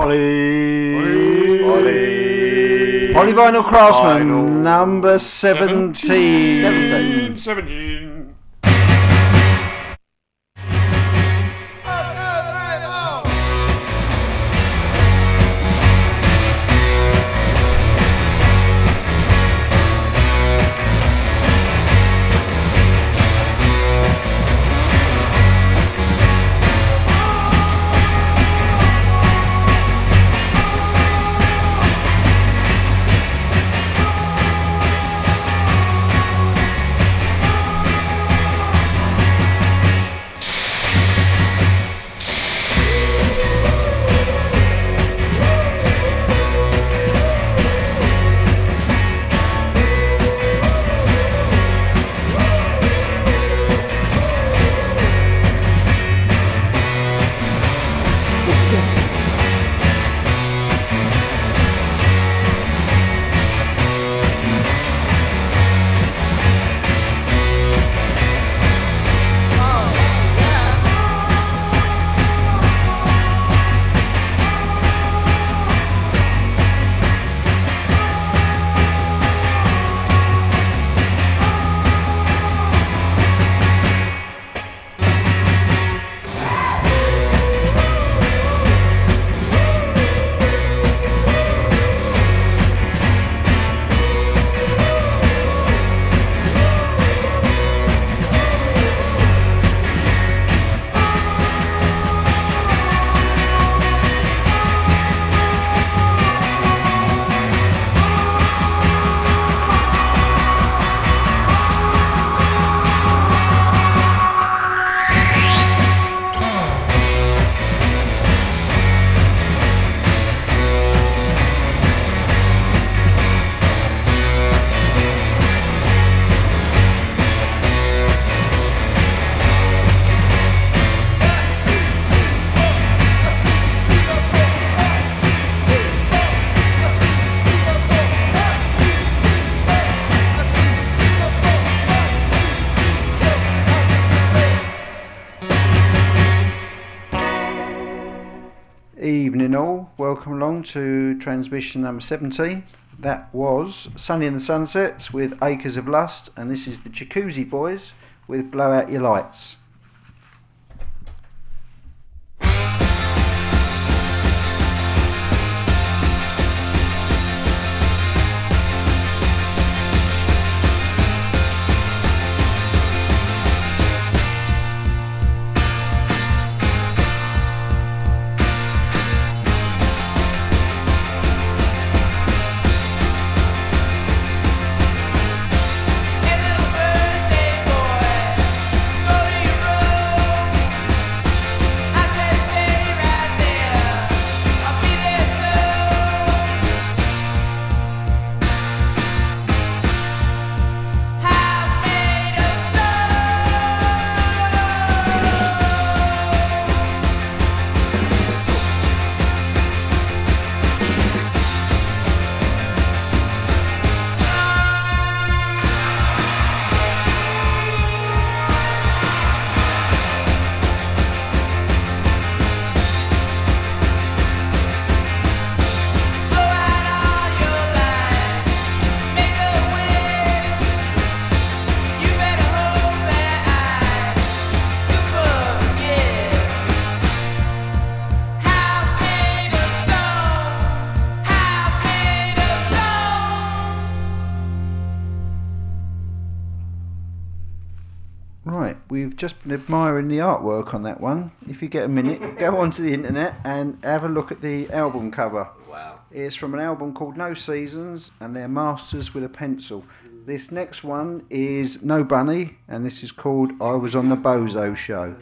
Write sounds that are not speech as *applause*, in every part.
Polly. Polly. Polly. Polyvinyl Craftsman, number 17. 17. 17. To transmission number 17. That was Sonny in the Sunsets with Acres of Lust, and this is the Jacuzzi Boys with Blow Out Your Lights. Just been admiring the artwork on that one. If you get a minute, go *laughs* onto the internet and have a look at the album cover. Wow. It's from an album called No Seasons, and they're Masters with a Pencil. This next one is Nobunny, and this is called I Was on the Bozo Show.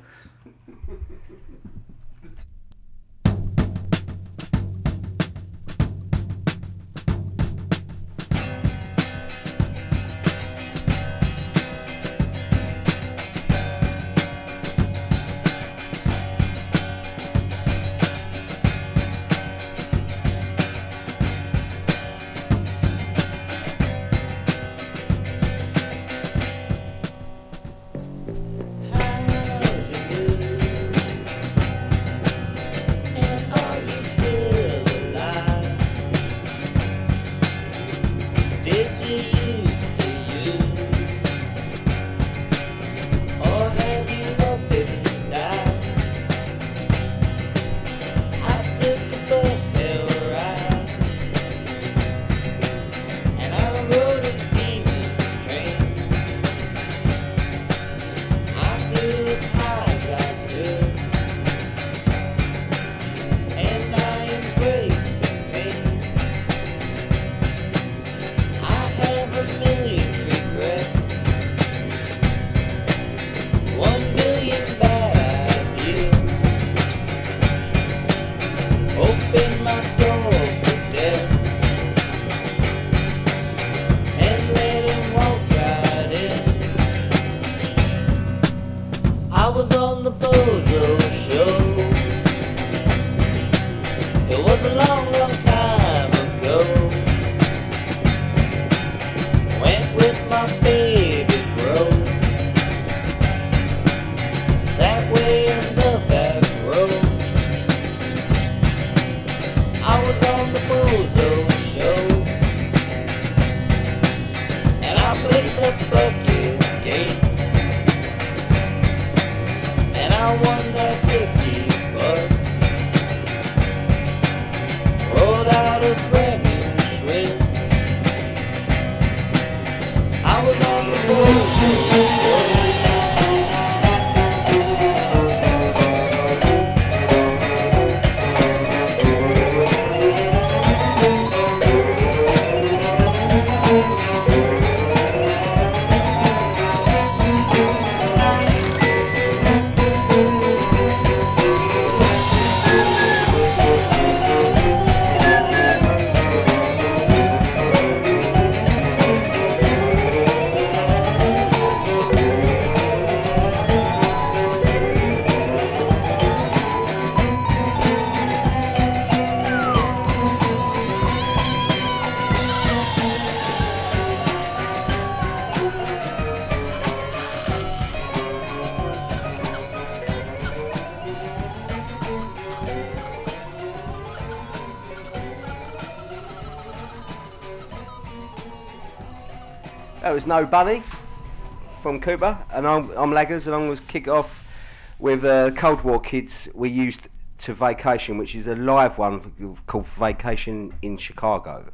That was Nobunny from Cooper, and I'm, I'm Laggers, and I'm going to kick off with uh, Cold War Kids we used to Vacation, which is a live one called Vacation in Chicago.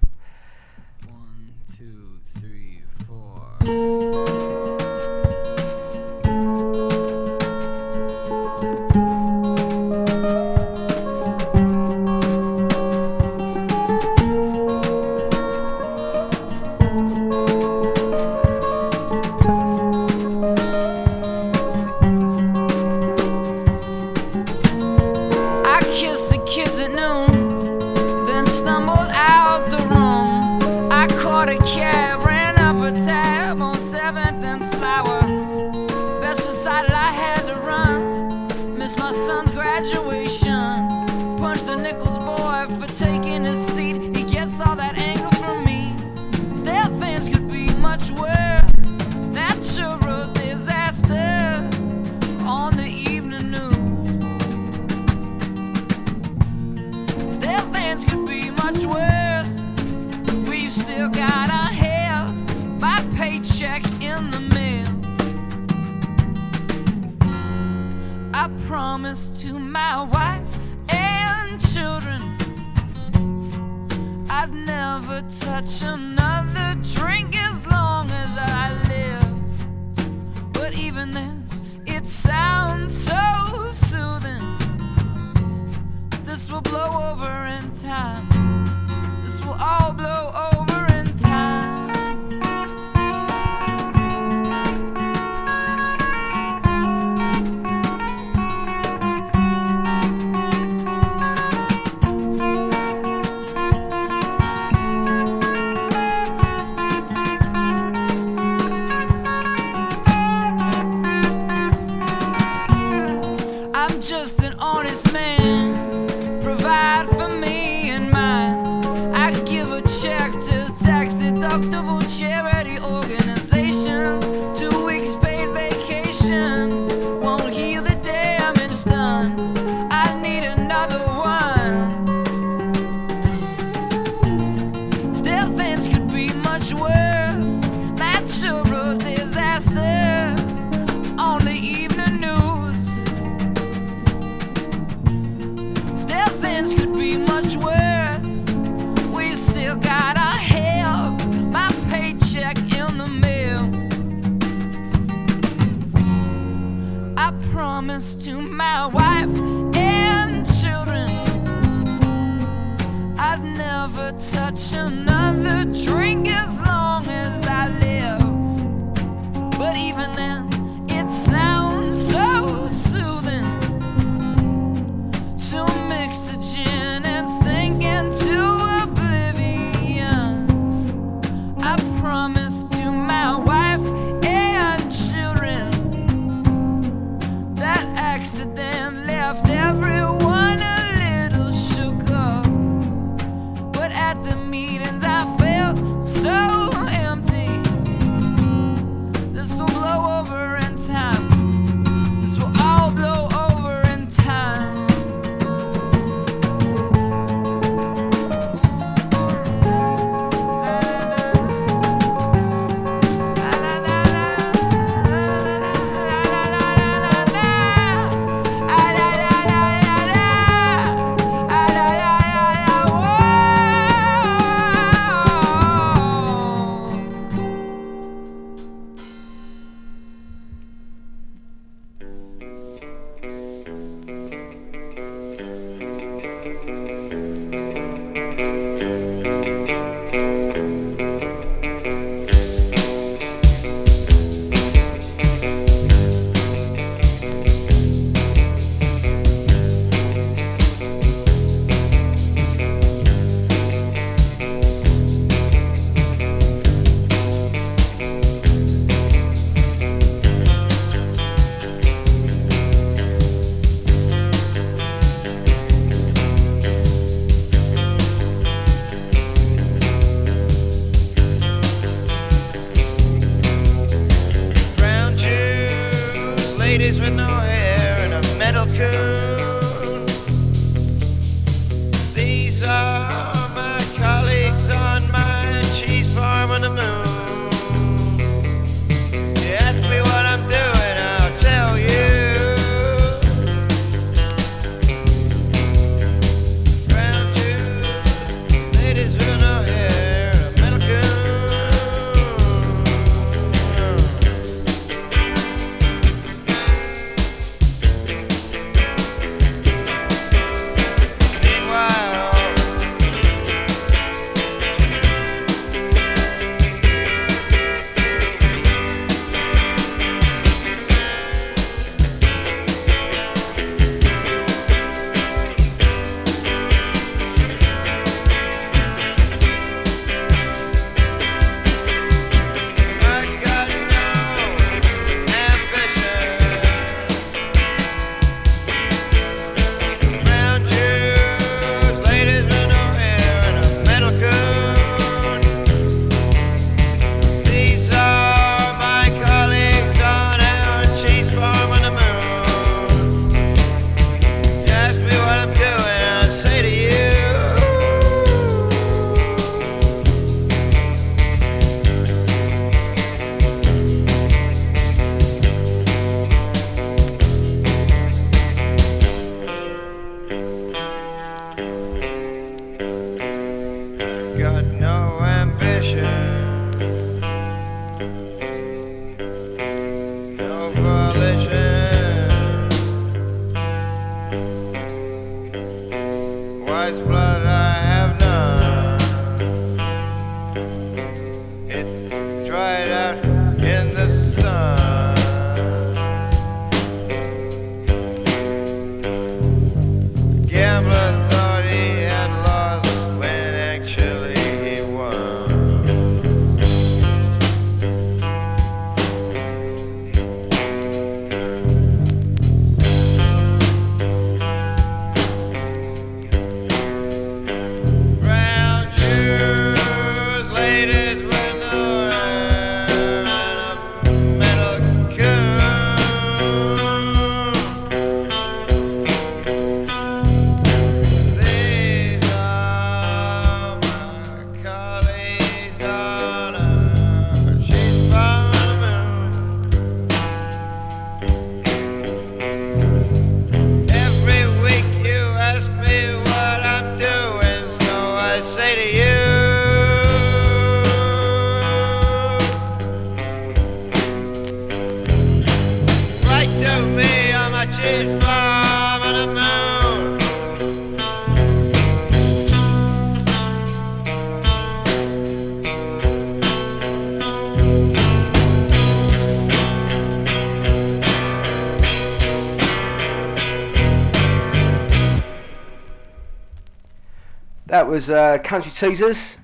was uh, Country Teasers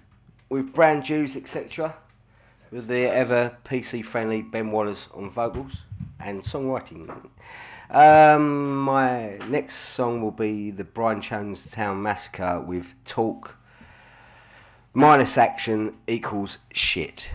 with Brand Jews, etc. With the ever PC friendly Ben Wallace on vocals and songwriting. Um, my next song will be the Brian Jonestown Massacre with Talk minus action equals shit.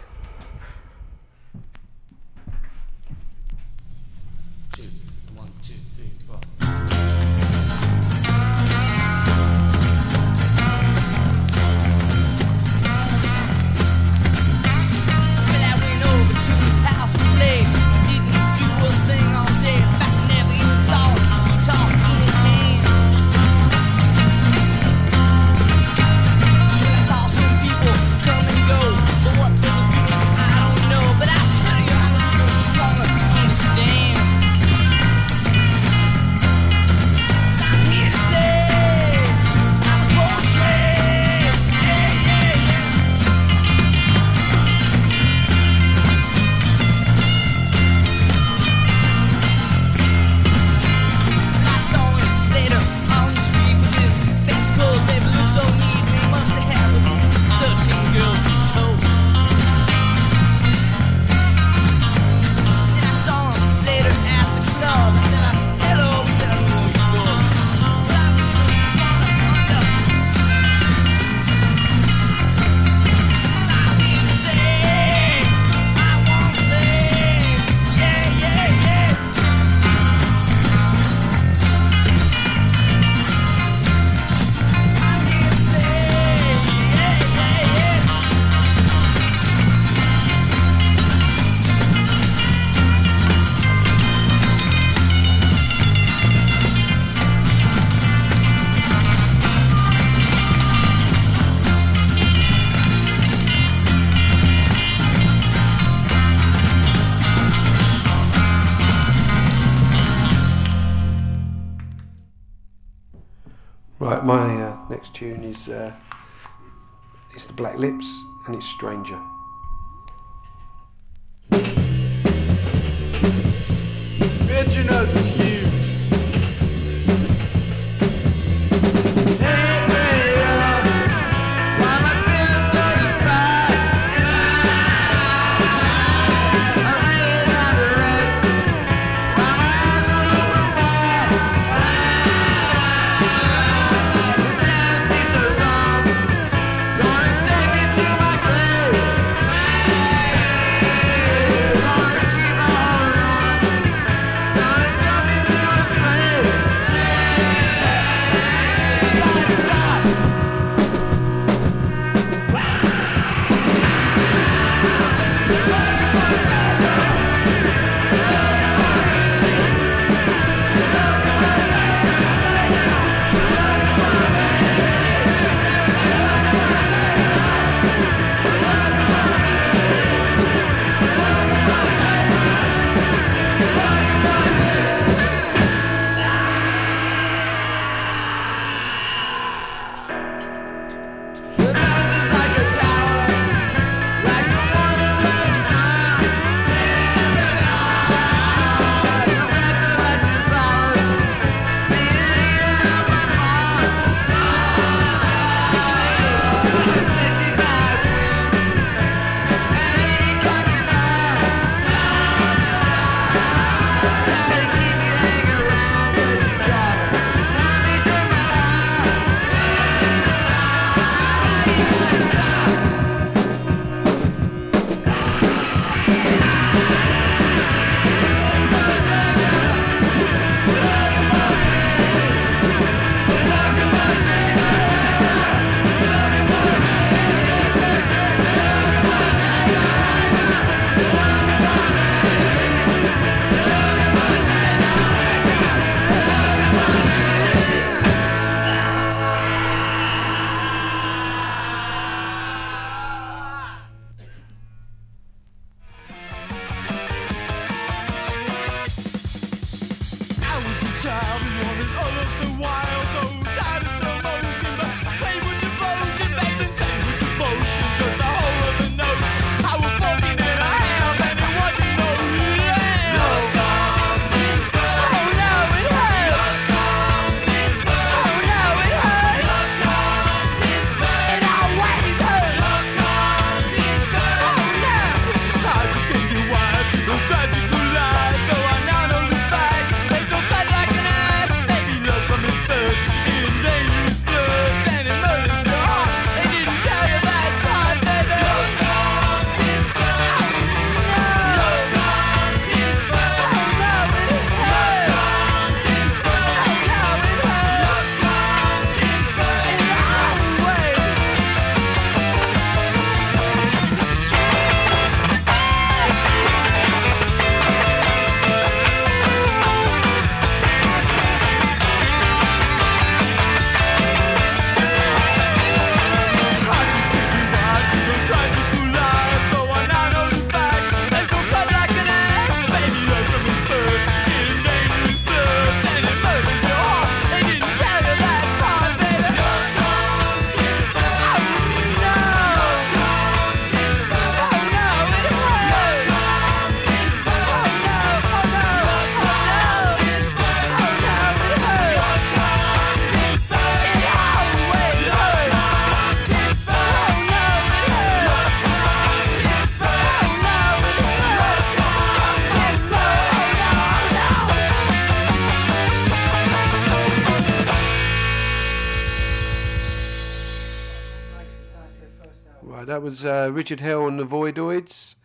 was uh, Richard Hell and the Voidoids.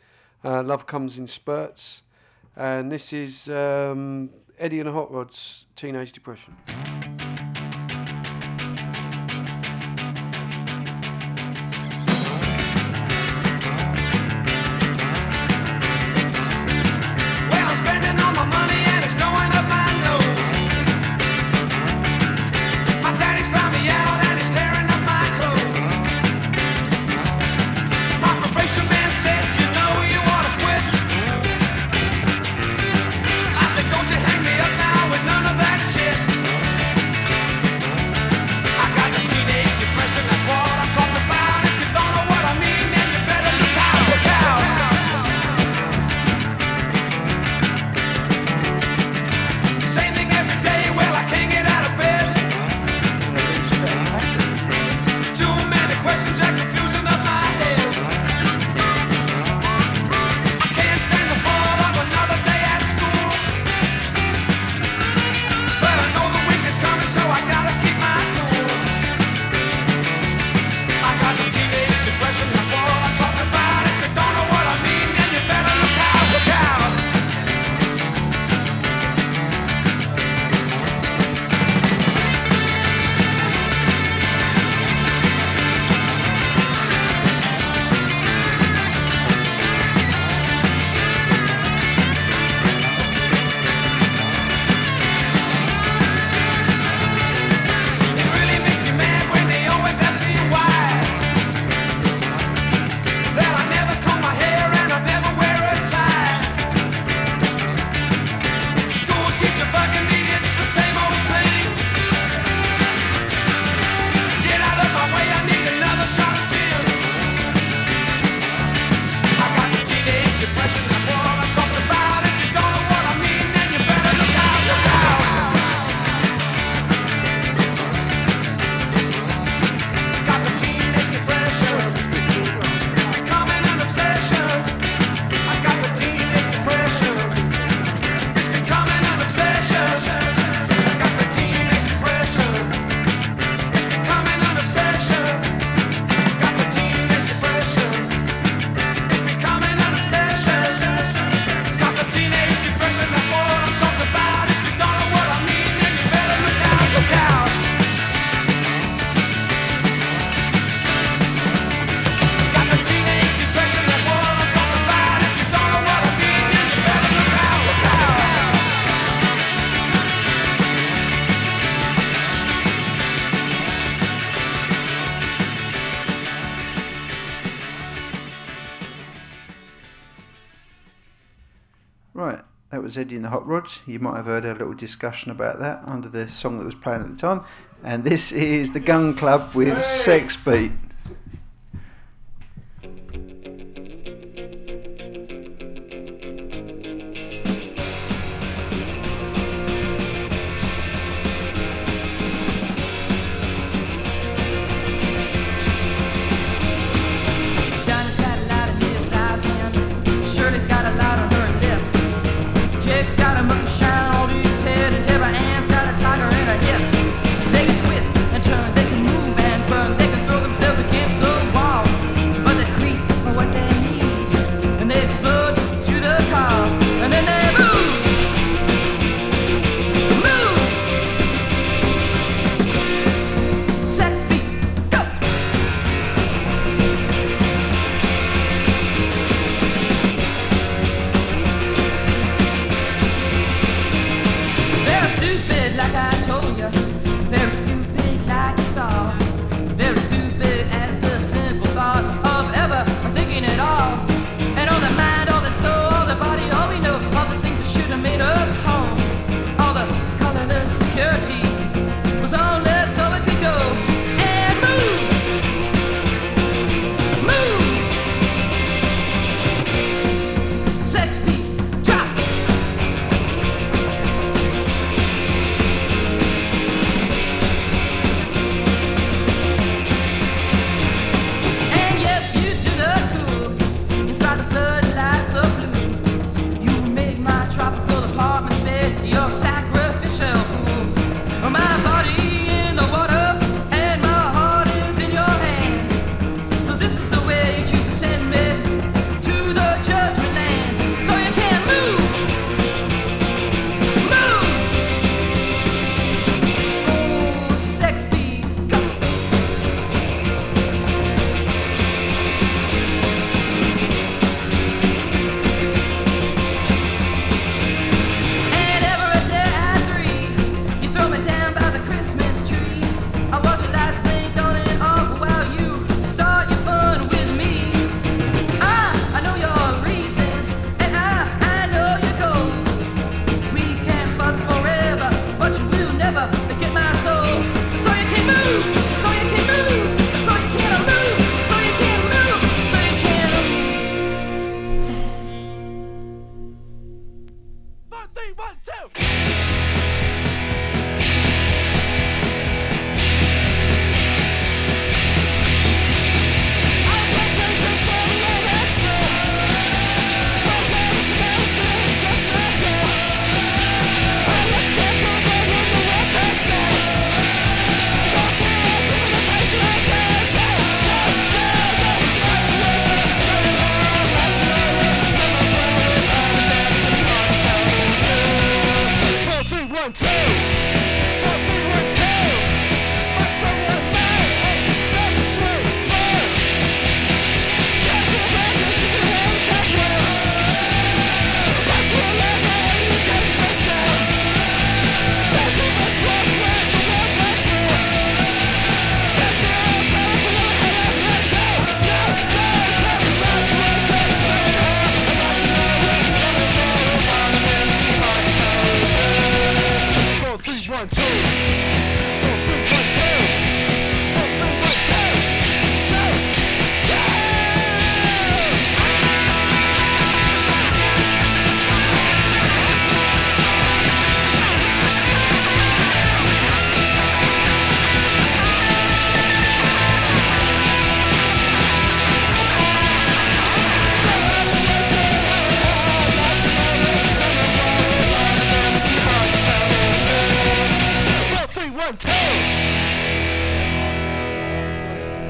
Uh, Love Comes in Spurts. And this is um, Eddie and the Hot Rods, Teenage Depression. was Eddie and the Hot Rods. You might have heard a little discussion about that under the song that was playing at the time. And this is the Gun Club with hey. Sex Beat.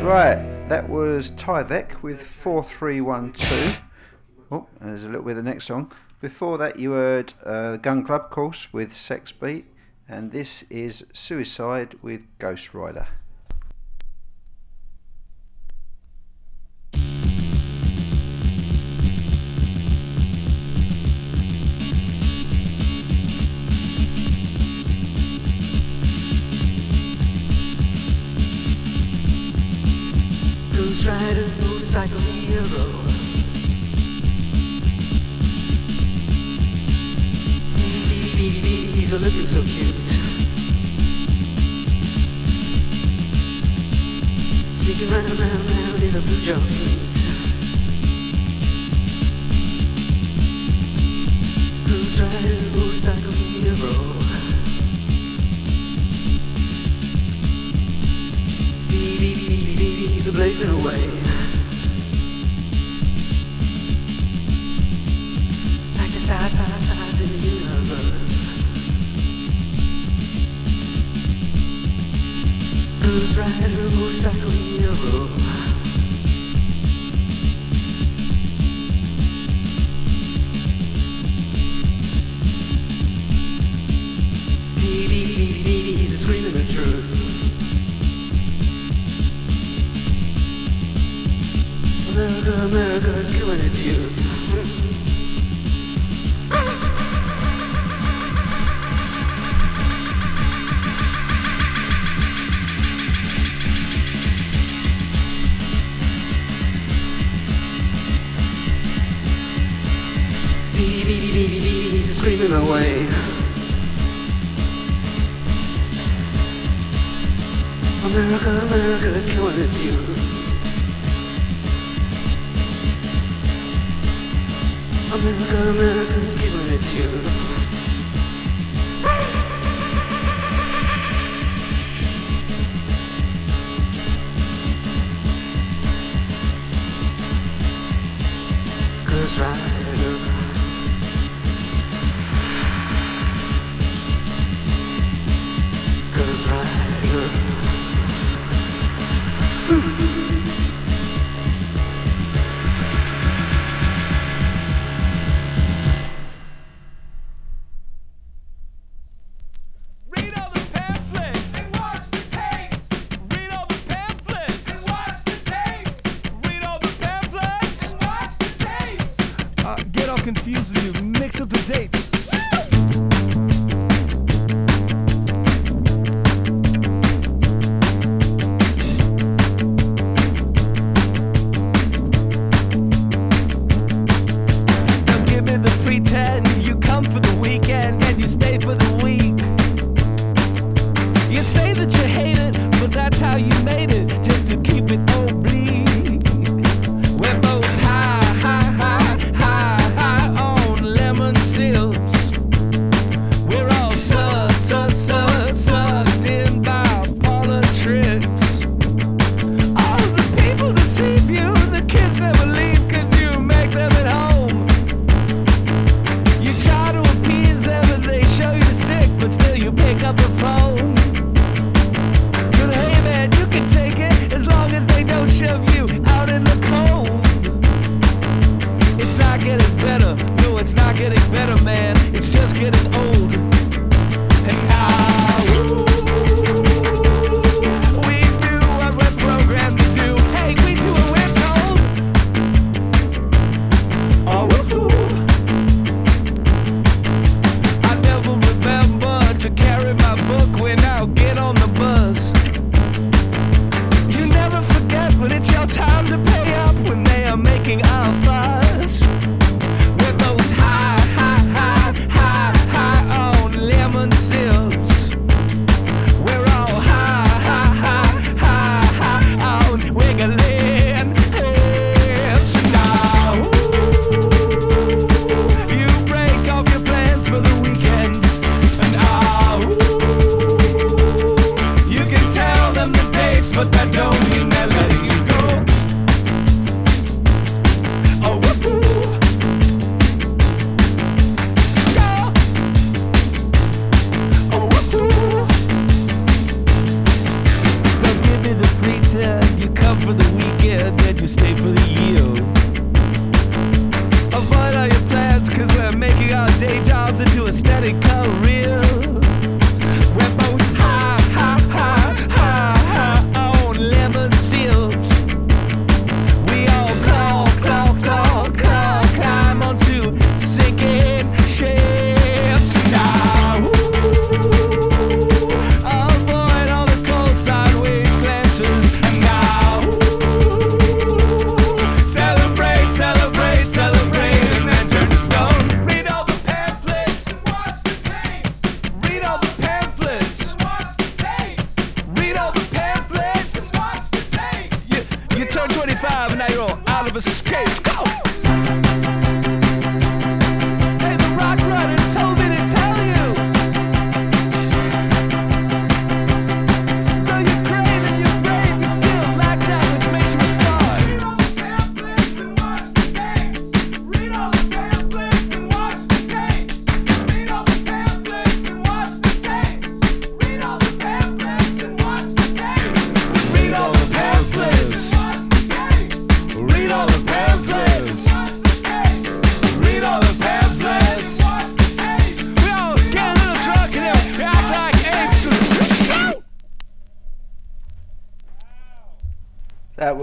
Right, that was Tyvek with 4312. Oh, there's a little bit of the next song. Before that, you heard uh, Gun Club, course, with Sex Beat, and this is Suicide with Ghost Rider. Ghost rider, motorcycle like a hero? Baby, baby, he's a looking so cute. Sneaking round, round, round in a blue jumpsuit. Ghost rider, motorcycle like a beep beep. baby, BBs are blazing away. Like the stars, stars, stars in the universe. Ghost rider, motorcycle hero. beep beep BBs are screaming the truth. America, America is killing its youth. baby, baby, baby, he's screaming away. America, America is killing its youth. common, common, is its youth.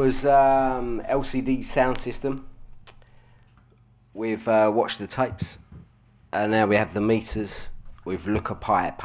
was um, LCD Soundsystem. We've uh, watched the tapes, and now we have the meters with a Pipe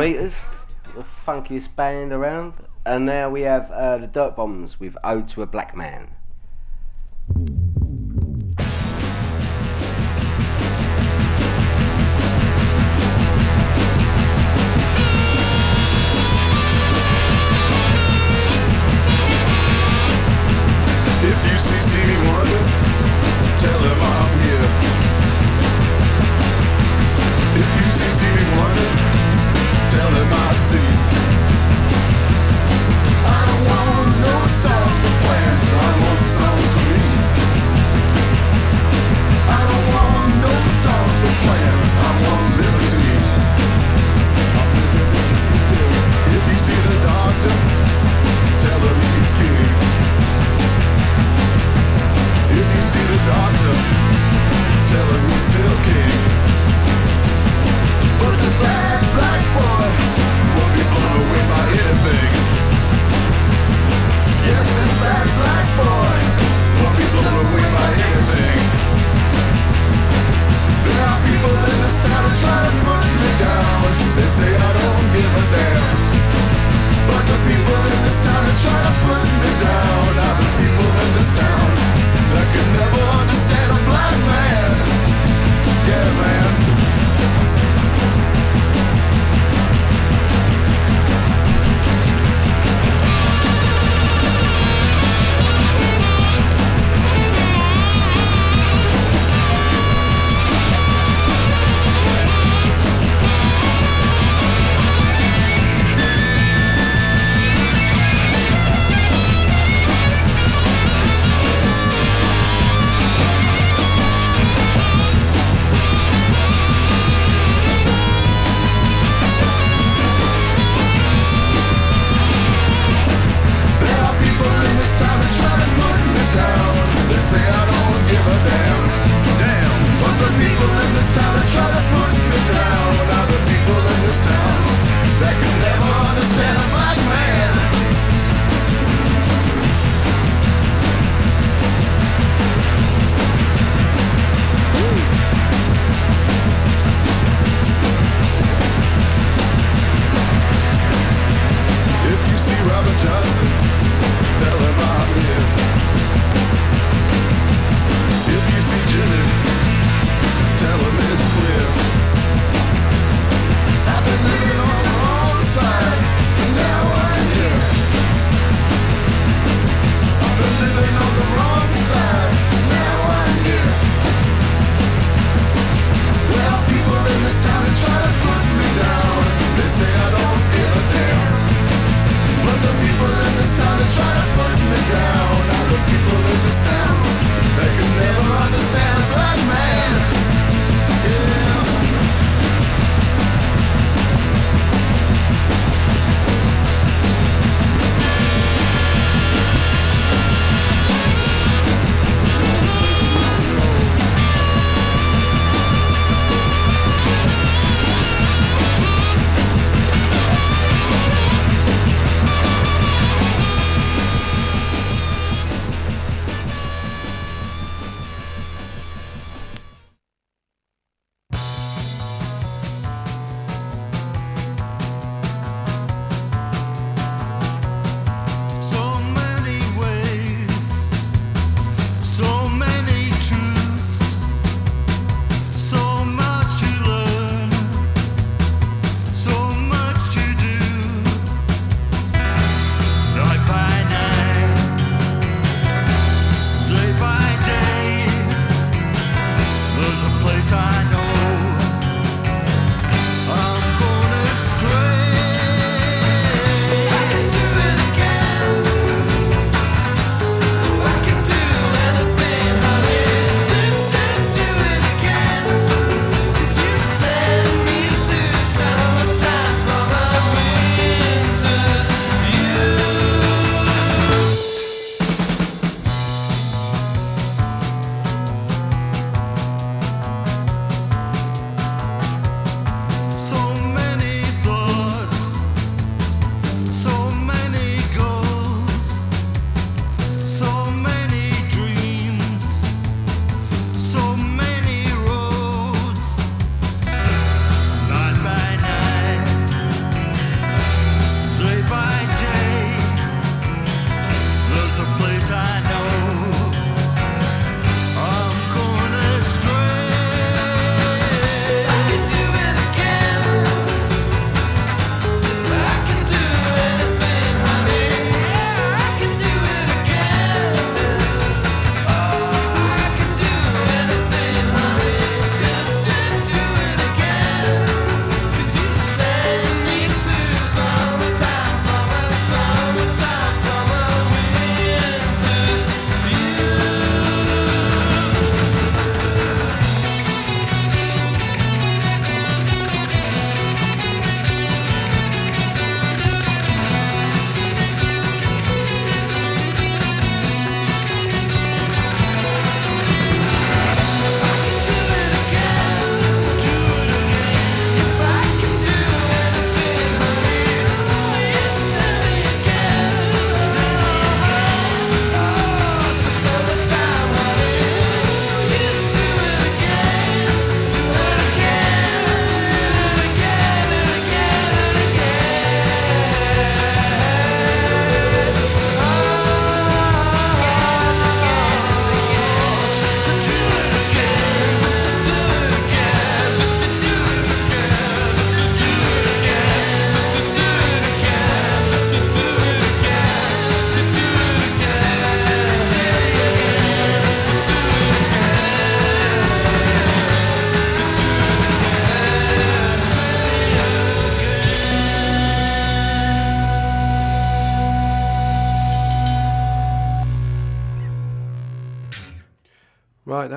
meters, the funkiest band around. And now we have uh, the Dirt Bombs with Ode to a Black Man.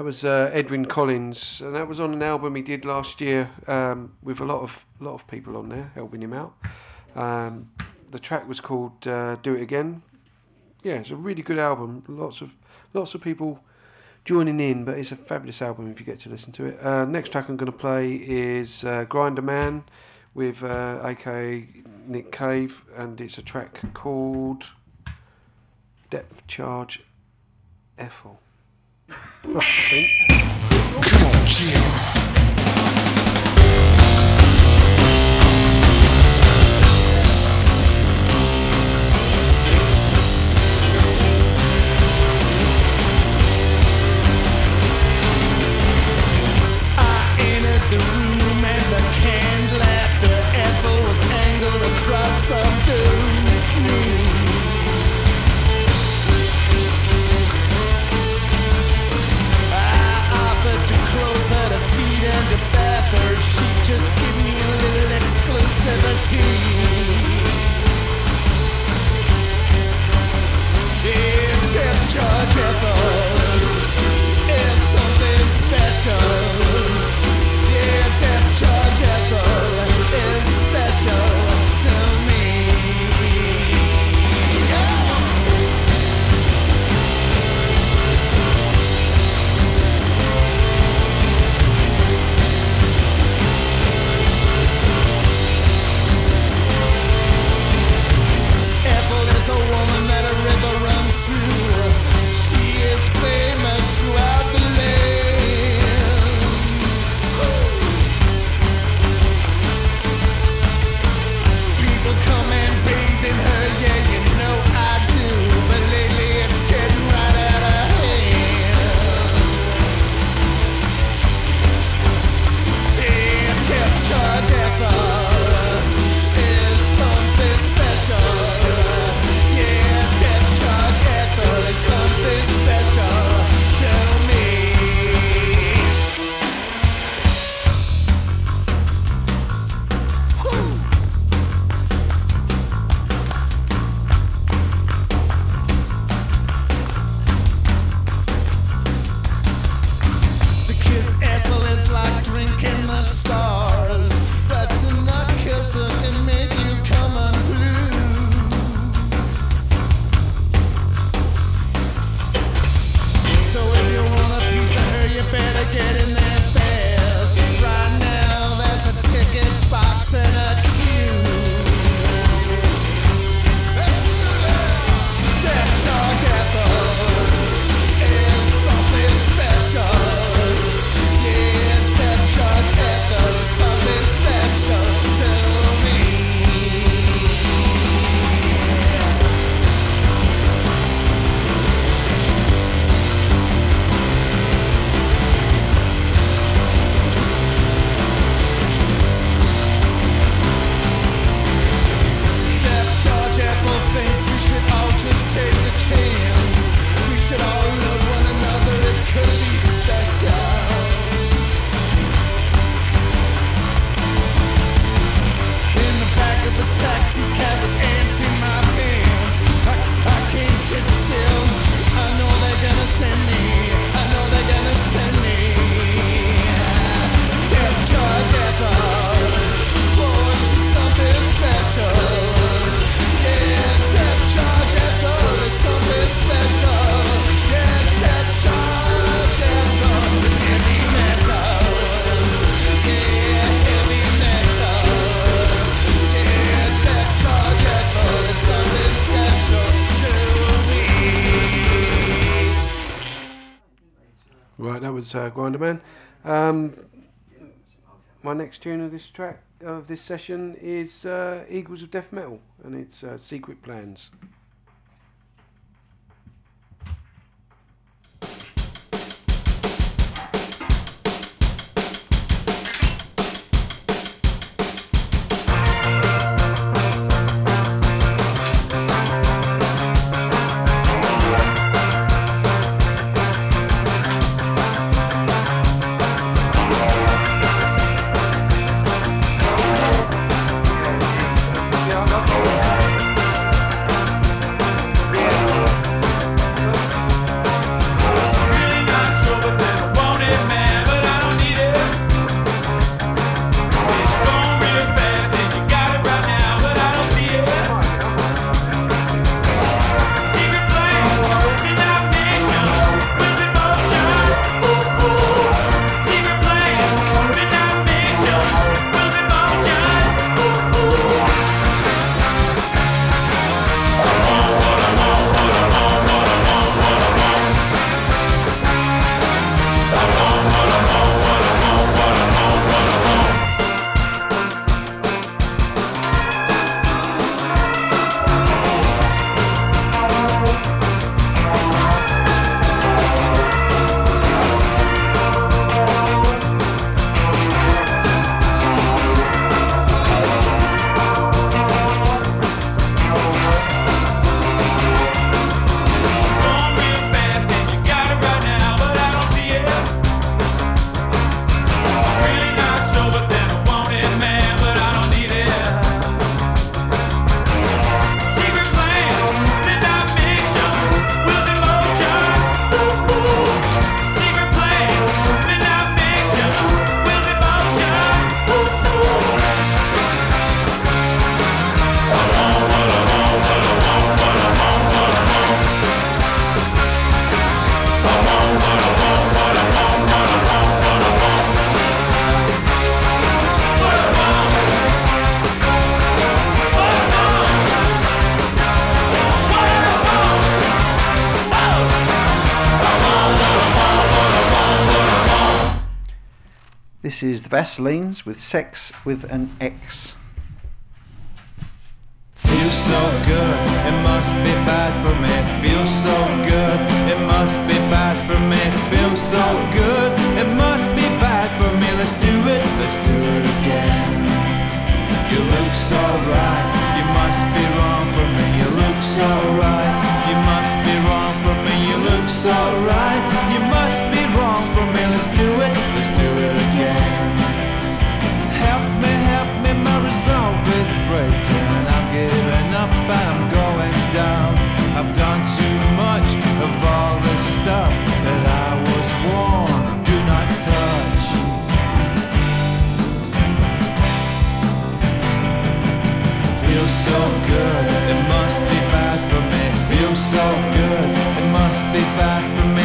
That was uh, Edwyn Collins, and that was on an album he did last year um, with a lot of lot of people on there helping him out. Um, the track was called uh, "Do It Again." Yeah, it's a really good album. Lots of lots of people joining in, but it's a fabulous album if you get to listen to it. Uh, next track I'm going to play is uh, "Grinderman" with uh, aka Nick Cave, and it's a track called "Depth Charge." Ethel. Come on, Jim. Grinderman. Um, my next tune of this track of this session is uh, Eagles of Death Metal, and it's uh, Secret Plans. This is the Vaselines with Sex with an X. for me.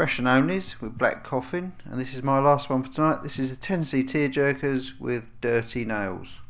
Fresh and with Black Coffin, and this is my last one for tonight. This is the Tennessee Tearjerkers with Dirty Nails.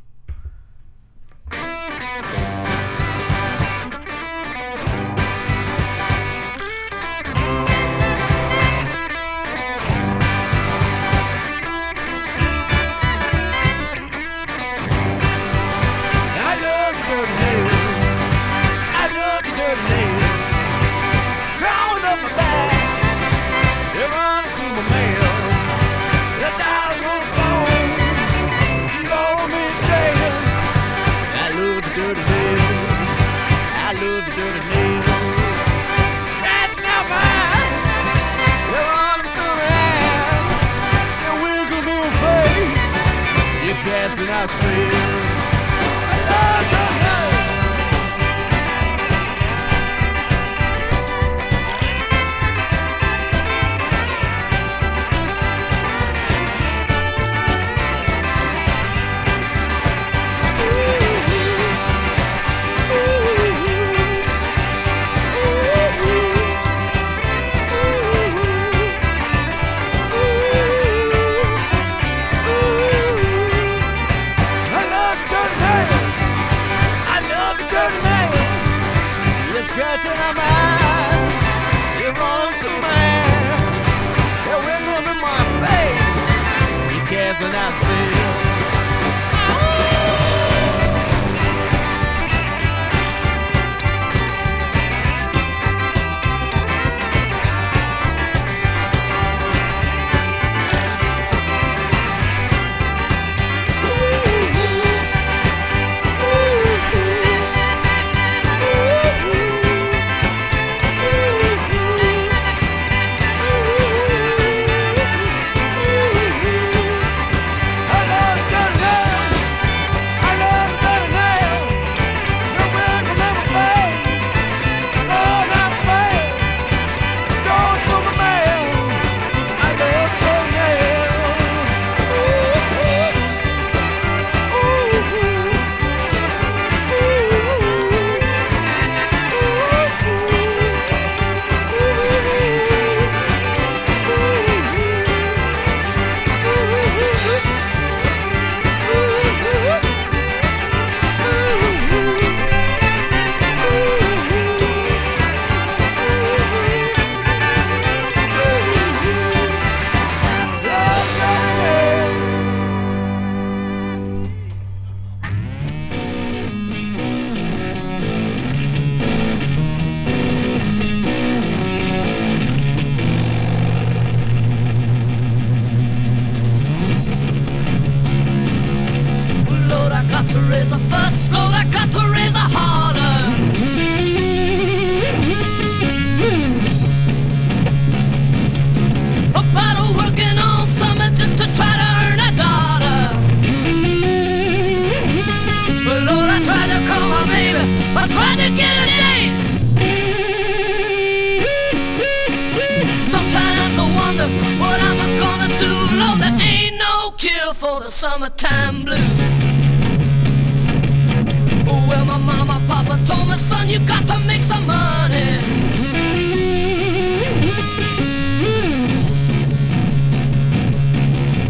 Told son, you got to make some money.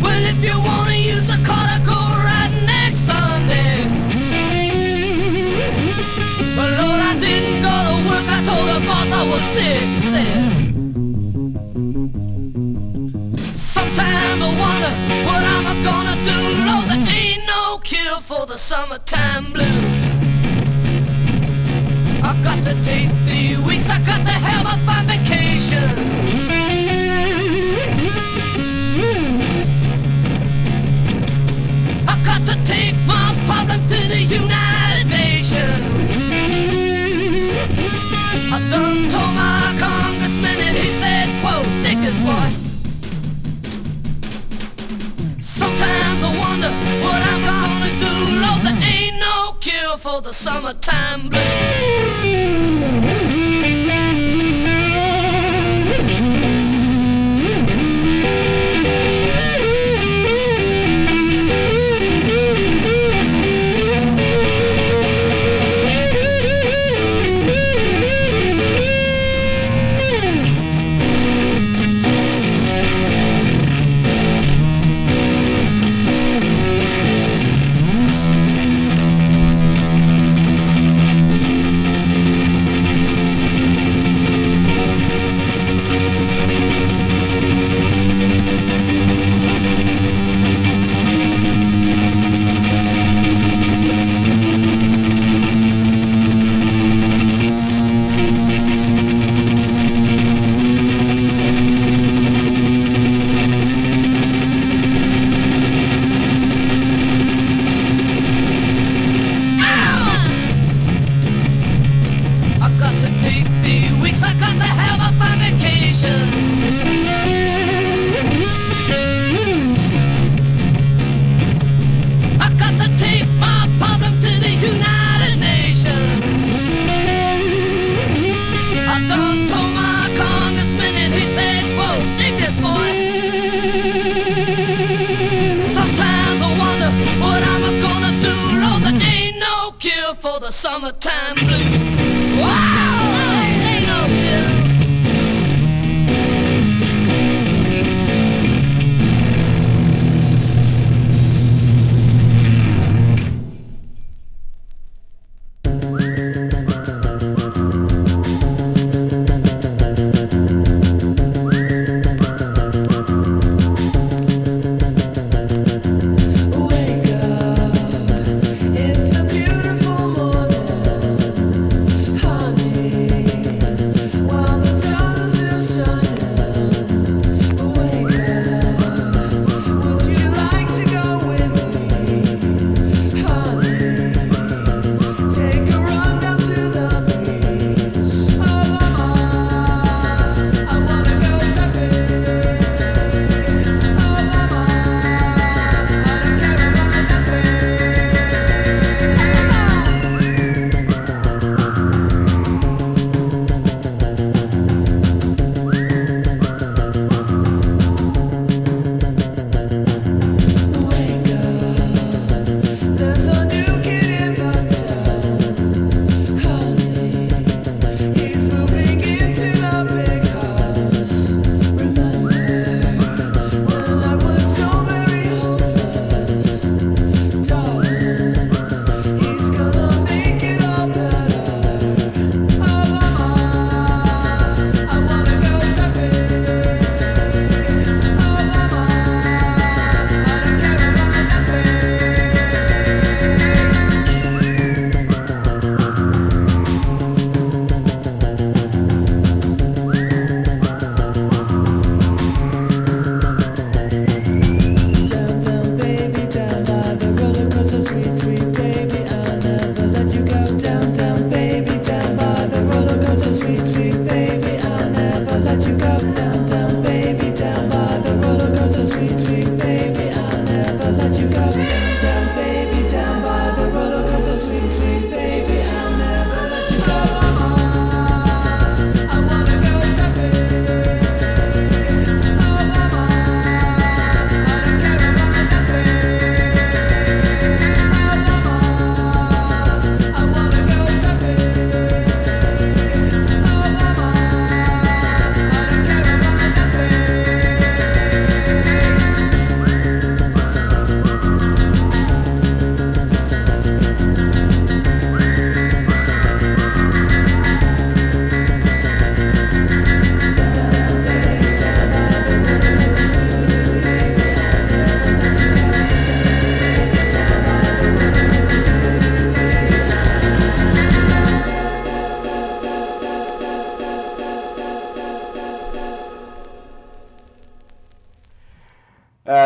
Well, if you wanna use a car to go right next Sunday. But Lord, I didn't go to work. I told the boss I was sick. Said. Sometimes I wonder what I'm gonna do. Lord, there ain't no cure for the summertime blues. I got to take the weeks, I got to have a fun vacation. I got to take my problem to the United Nations. I done told my congressman and he said, quote, niggas boy. Sometimes I wonder what I'm do. Lord, there ain't no cure for the summertime blues.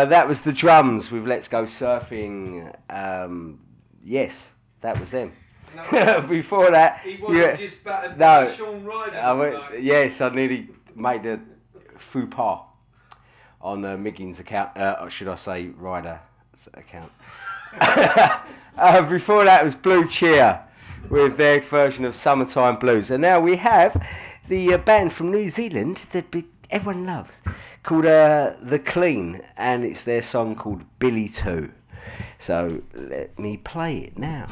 Uh, that was the drums with Let's Go Surfing. Um, yes, that was them. *laughs* Before that, He wasn't just battered no, Sean Ryder. I went- like- yes, I nearly made a faux pas on uh, Miggins' account, uh, or should I say Ryder's account. *laughs* uh, before that was Blue Cheer with their version of Summertime Blues. And now we have the uh, band from New Zealand that be- everyone loves called uh, The Clean, and it's their song called Billy 2. So let me play it now.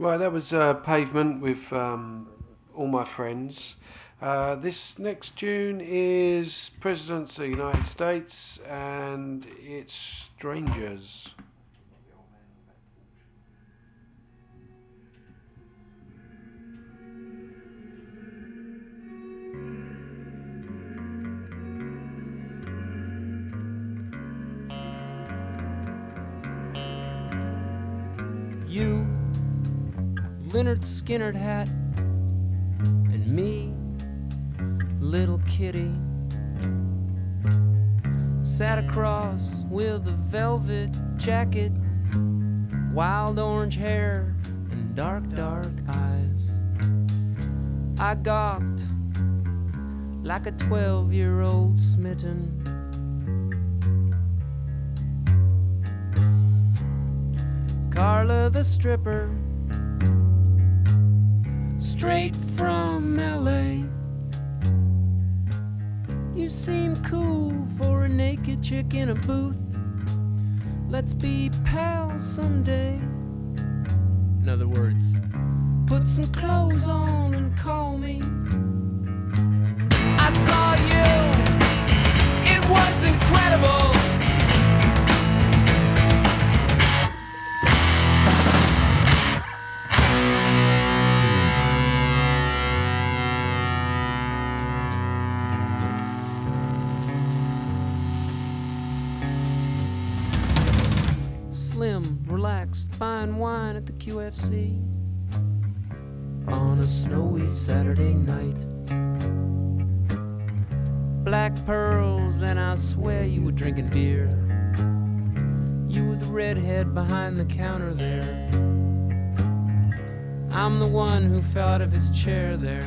Right, that was uh, Pavement with um, all my friends. Uh, this next tune is Presidents of the United States and it's Strangers. Leonard Skinner hat, and me, little kitty, sat across with a velvet jacket, wild orange hair, and dark, dark eyes. I gawked like a 12 year old smitten. Carla the stripper, straight from LA. You seem cool for a naked chick in a booth. Let's be pals someday. In other words, put some clothes on and call me. I saw you, it was incredible. QFC on a snowy Saturday night. Black pearls, and I swear you were drinking beer. You were the redhead behind the counter there. I'm the one who fell out of his chair there.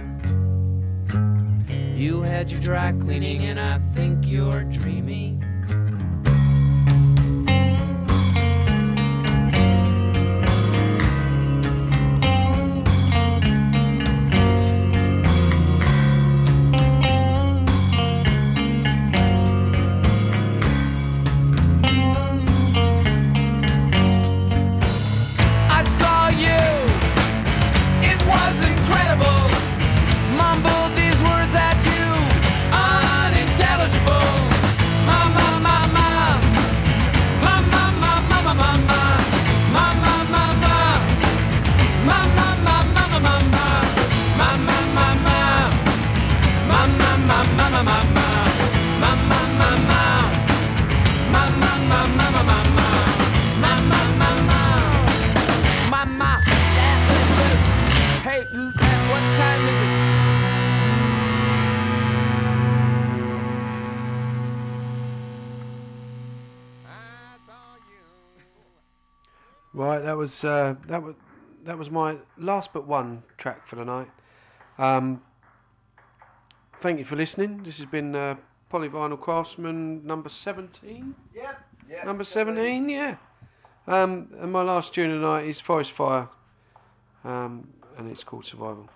You had your dry cleaning, and I think you're dreamy. Was uh, that was that was my last but one track for the night. Um, thank you for listening. This has been uh, Polyvinyl Craftsman number seventeen. Yep. yep Number seventeen, yeah. Um, and my last tune of the night is Forest Fire, um, and it's called Survival.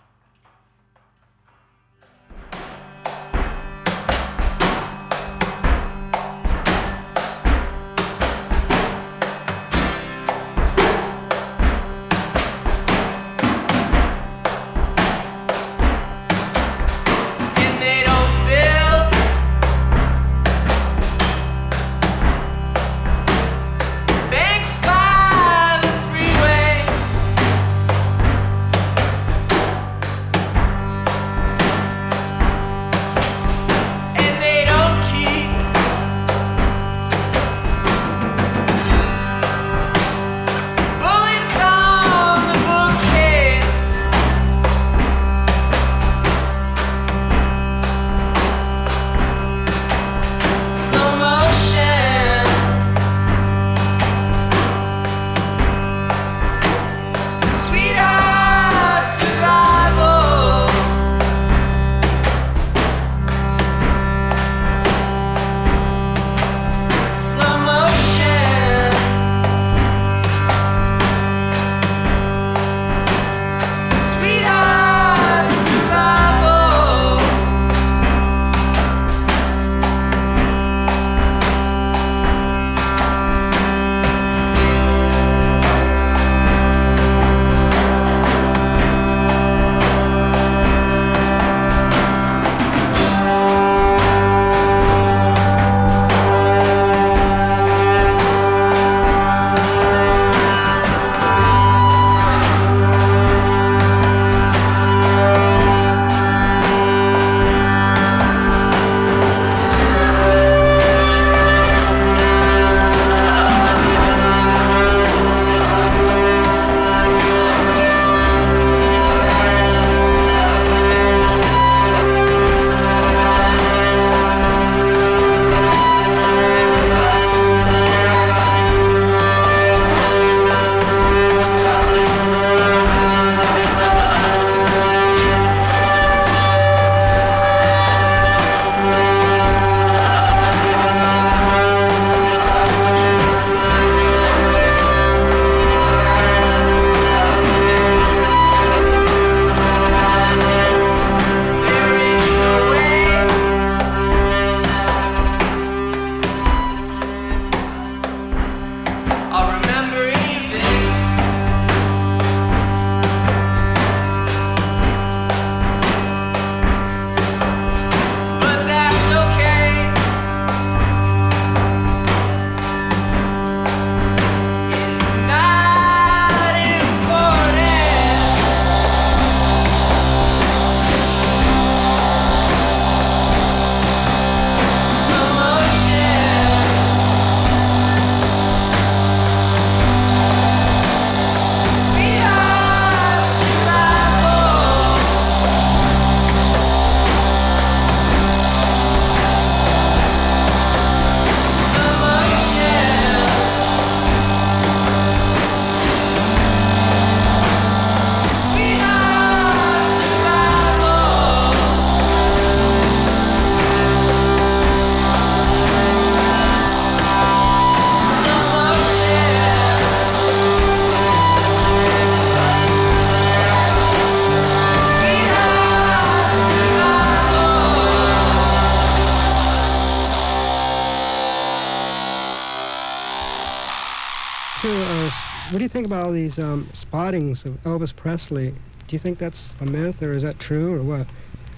Of Elvis Presley? Do you think that's a myth, or is that true, or what?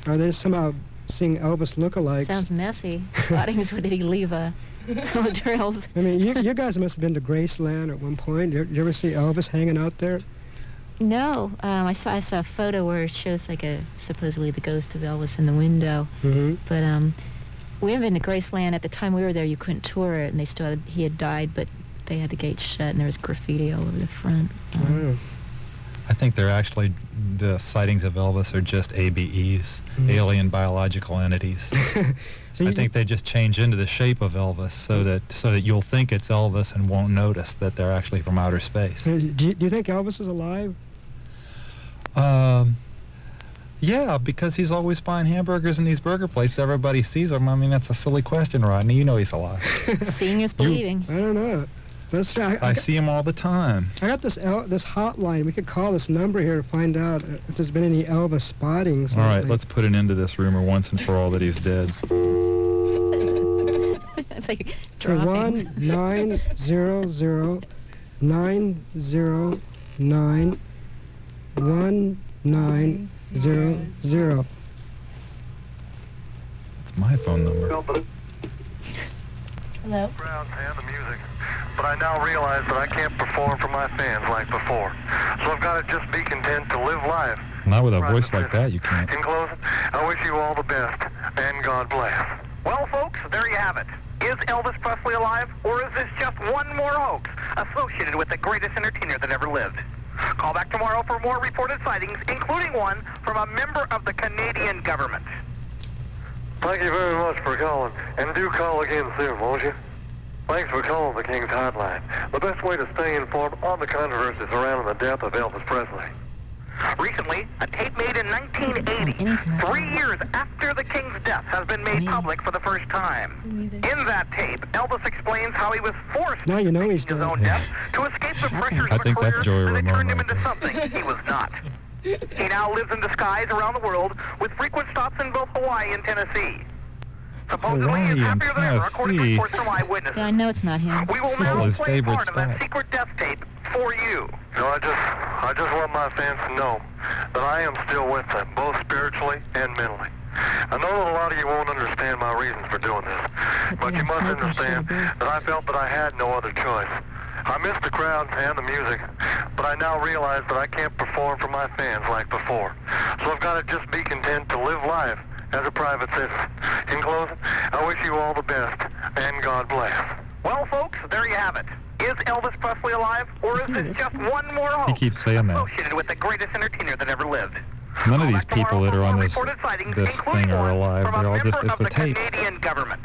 Are they somehow seeing Elvis lookalikes? Sounds messy. *laughs* Spottings, what did he leave? Uh, *laughs* drills. I mean, you, you guys must have been to Graceland at one point. Did you ever see Elvis hanging out there? No, um, I saw I saw a photo where it shows like a supposedly the ghost of Elvis in the window. Mm-hmm. But um, we haven't been to Graceland. At the time we were there, you couldn't tour it, and they still had, he had died, but they had the gates shut, and there was graffiti all over the front. Um, I think they're actually the sightings of Elvis are just ABEs, Mhm. alien biological entities. *laughs* So I think they just change into the shape of Elvis so that so that you'll think it's Elvis and won't notice that they're actually from outer space. Do you, do you think Elvis is alive? Um, yeah, because he's always buying hamburgers in these burger places. Everybody sees him. I mean, that's a silly question, Rodney. You know he's alive. *laughs* Seeing is believing. I don't know. Let's try. I, I I, see him all the time. I got this El- this hotline. We could call this number here to find out if there's been any Elvis spottings. All right, let's put an end to this rumor once and for all that he's dead. *laughs* it's like To droppings. one nine zero zero nine zero nine one nine zero zero. It's my phone number. Hello. and the music, but I now realize that I can't perform for my fans like before. So I've got to just be content to live life. Not with a voice like that, you can't. In closing, I wish you all the best, and God bless. Well, folks, there you have it. Is Elvis Presley alive, or is this just one more hoax associated with the greatest entertainer that ever lived? Call back tomorrow for more reported sightings, including one from a member of the Canadian government. Thank you very much for calling, and do call again soon, won't you? Thanks for calling the King's Hotline, the best way to stay informed on the controversy surrounding the death of Elvis Presley. Recently, a tape made in 1980, three years after the King's death, has been made public for the first time. In that tape, Elvis explains how he was forced Now you know he's his dead. own death to escape the pressures I of a think that's career Joey that Ramone turned him into something he was not. *laughs* He now lives in disguise around the world with frequent stops in both Hawaii and Tennessee. Supposedly, Hawaii he's happier than ever, according to Tennessee. reports from eyewitnesses. Yeah, I know it's not him. We will All now his play favorite part of that secret death tape for you. You know, I just, I just want my fans to know that I am still with them, both spiritually and mentally. I know that a lot of you won't understand my reasons for doing this, but you must understand that I felt that I had no other choice. I miss the crowds and the music, but I now realize that I can't perform for my fans like before. So I've got to just be content to live life as a private citizen. In closing, I wish you all the best, and God bless. Well, folks, there you have it. Is Elvis Presley alive, or is this just one more He keeps saying that. associated with the greatest entertainer that ever lived? None of these people that are on this this thing are alive. They're all just member it's of a the tape. Canadian government.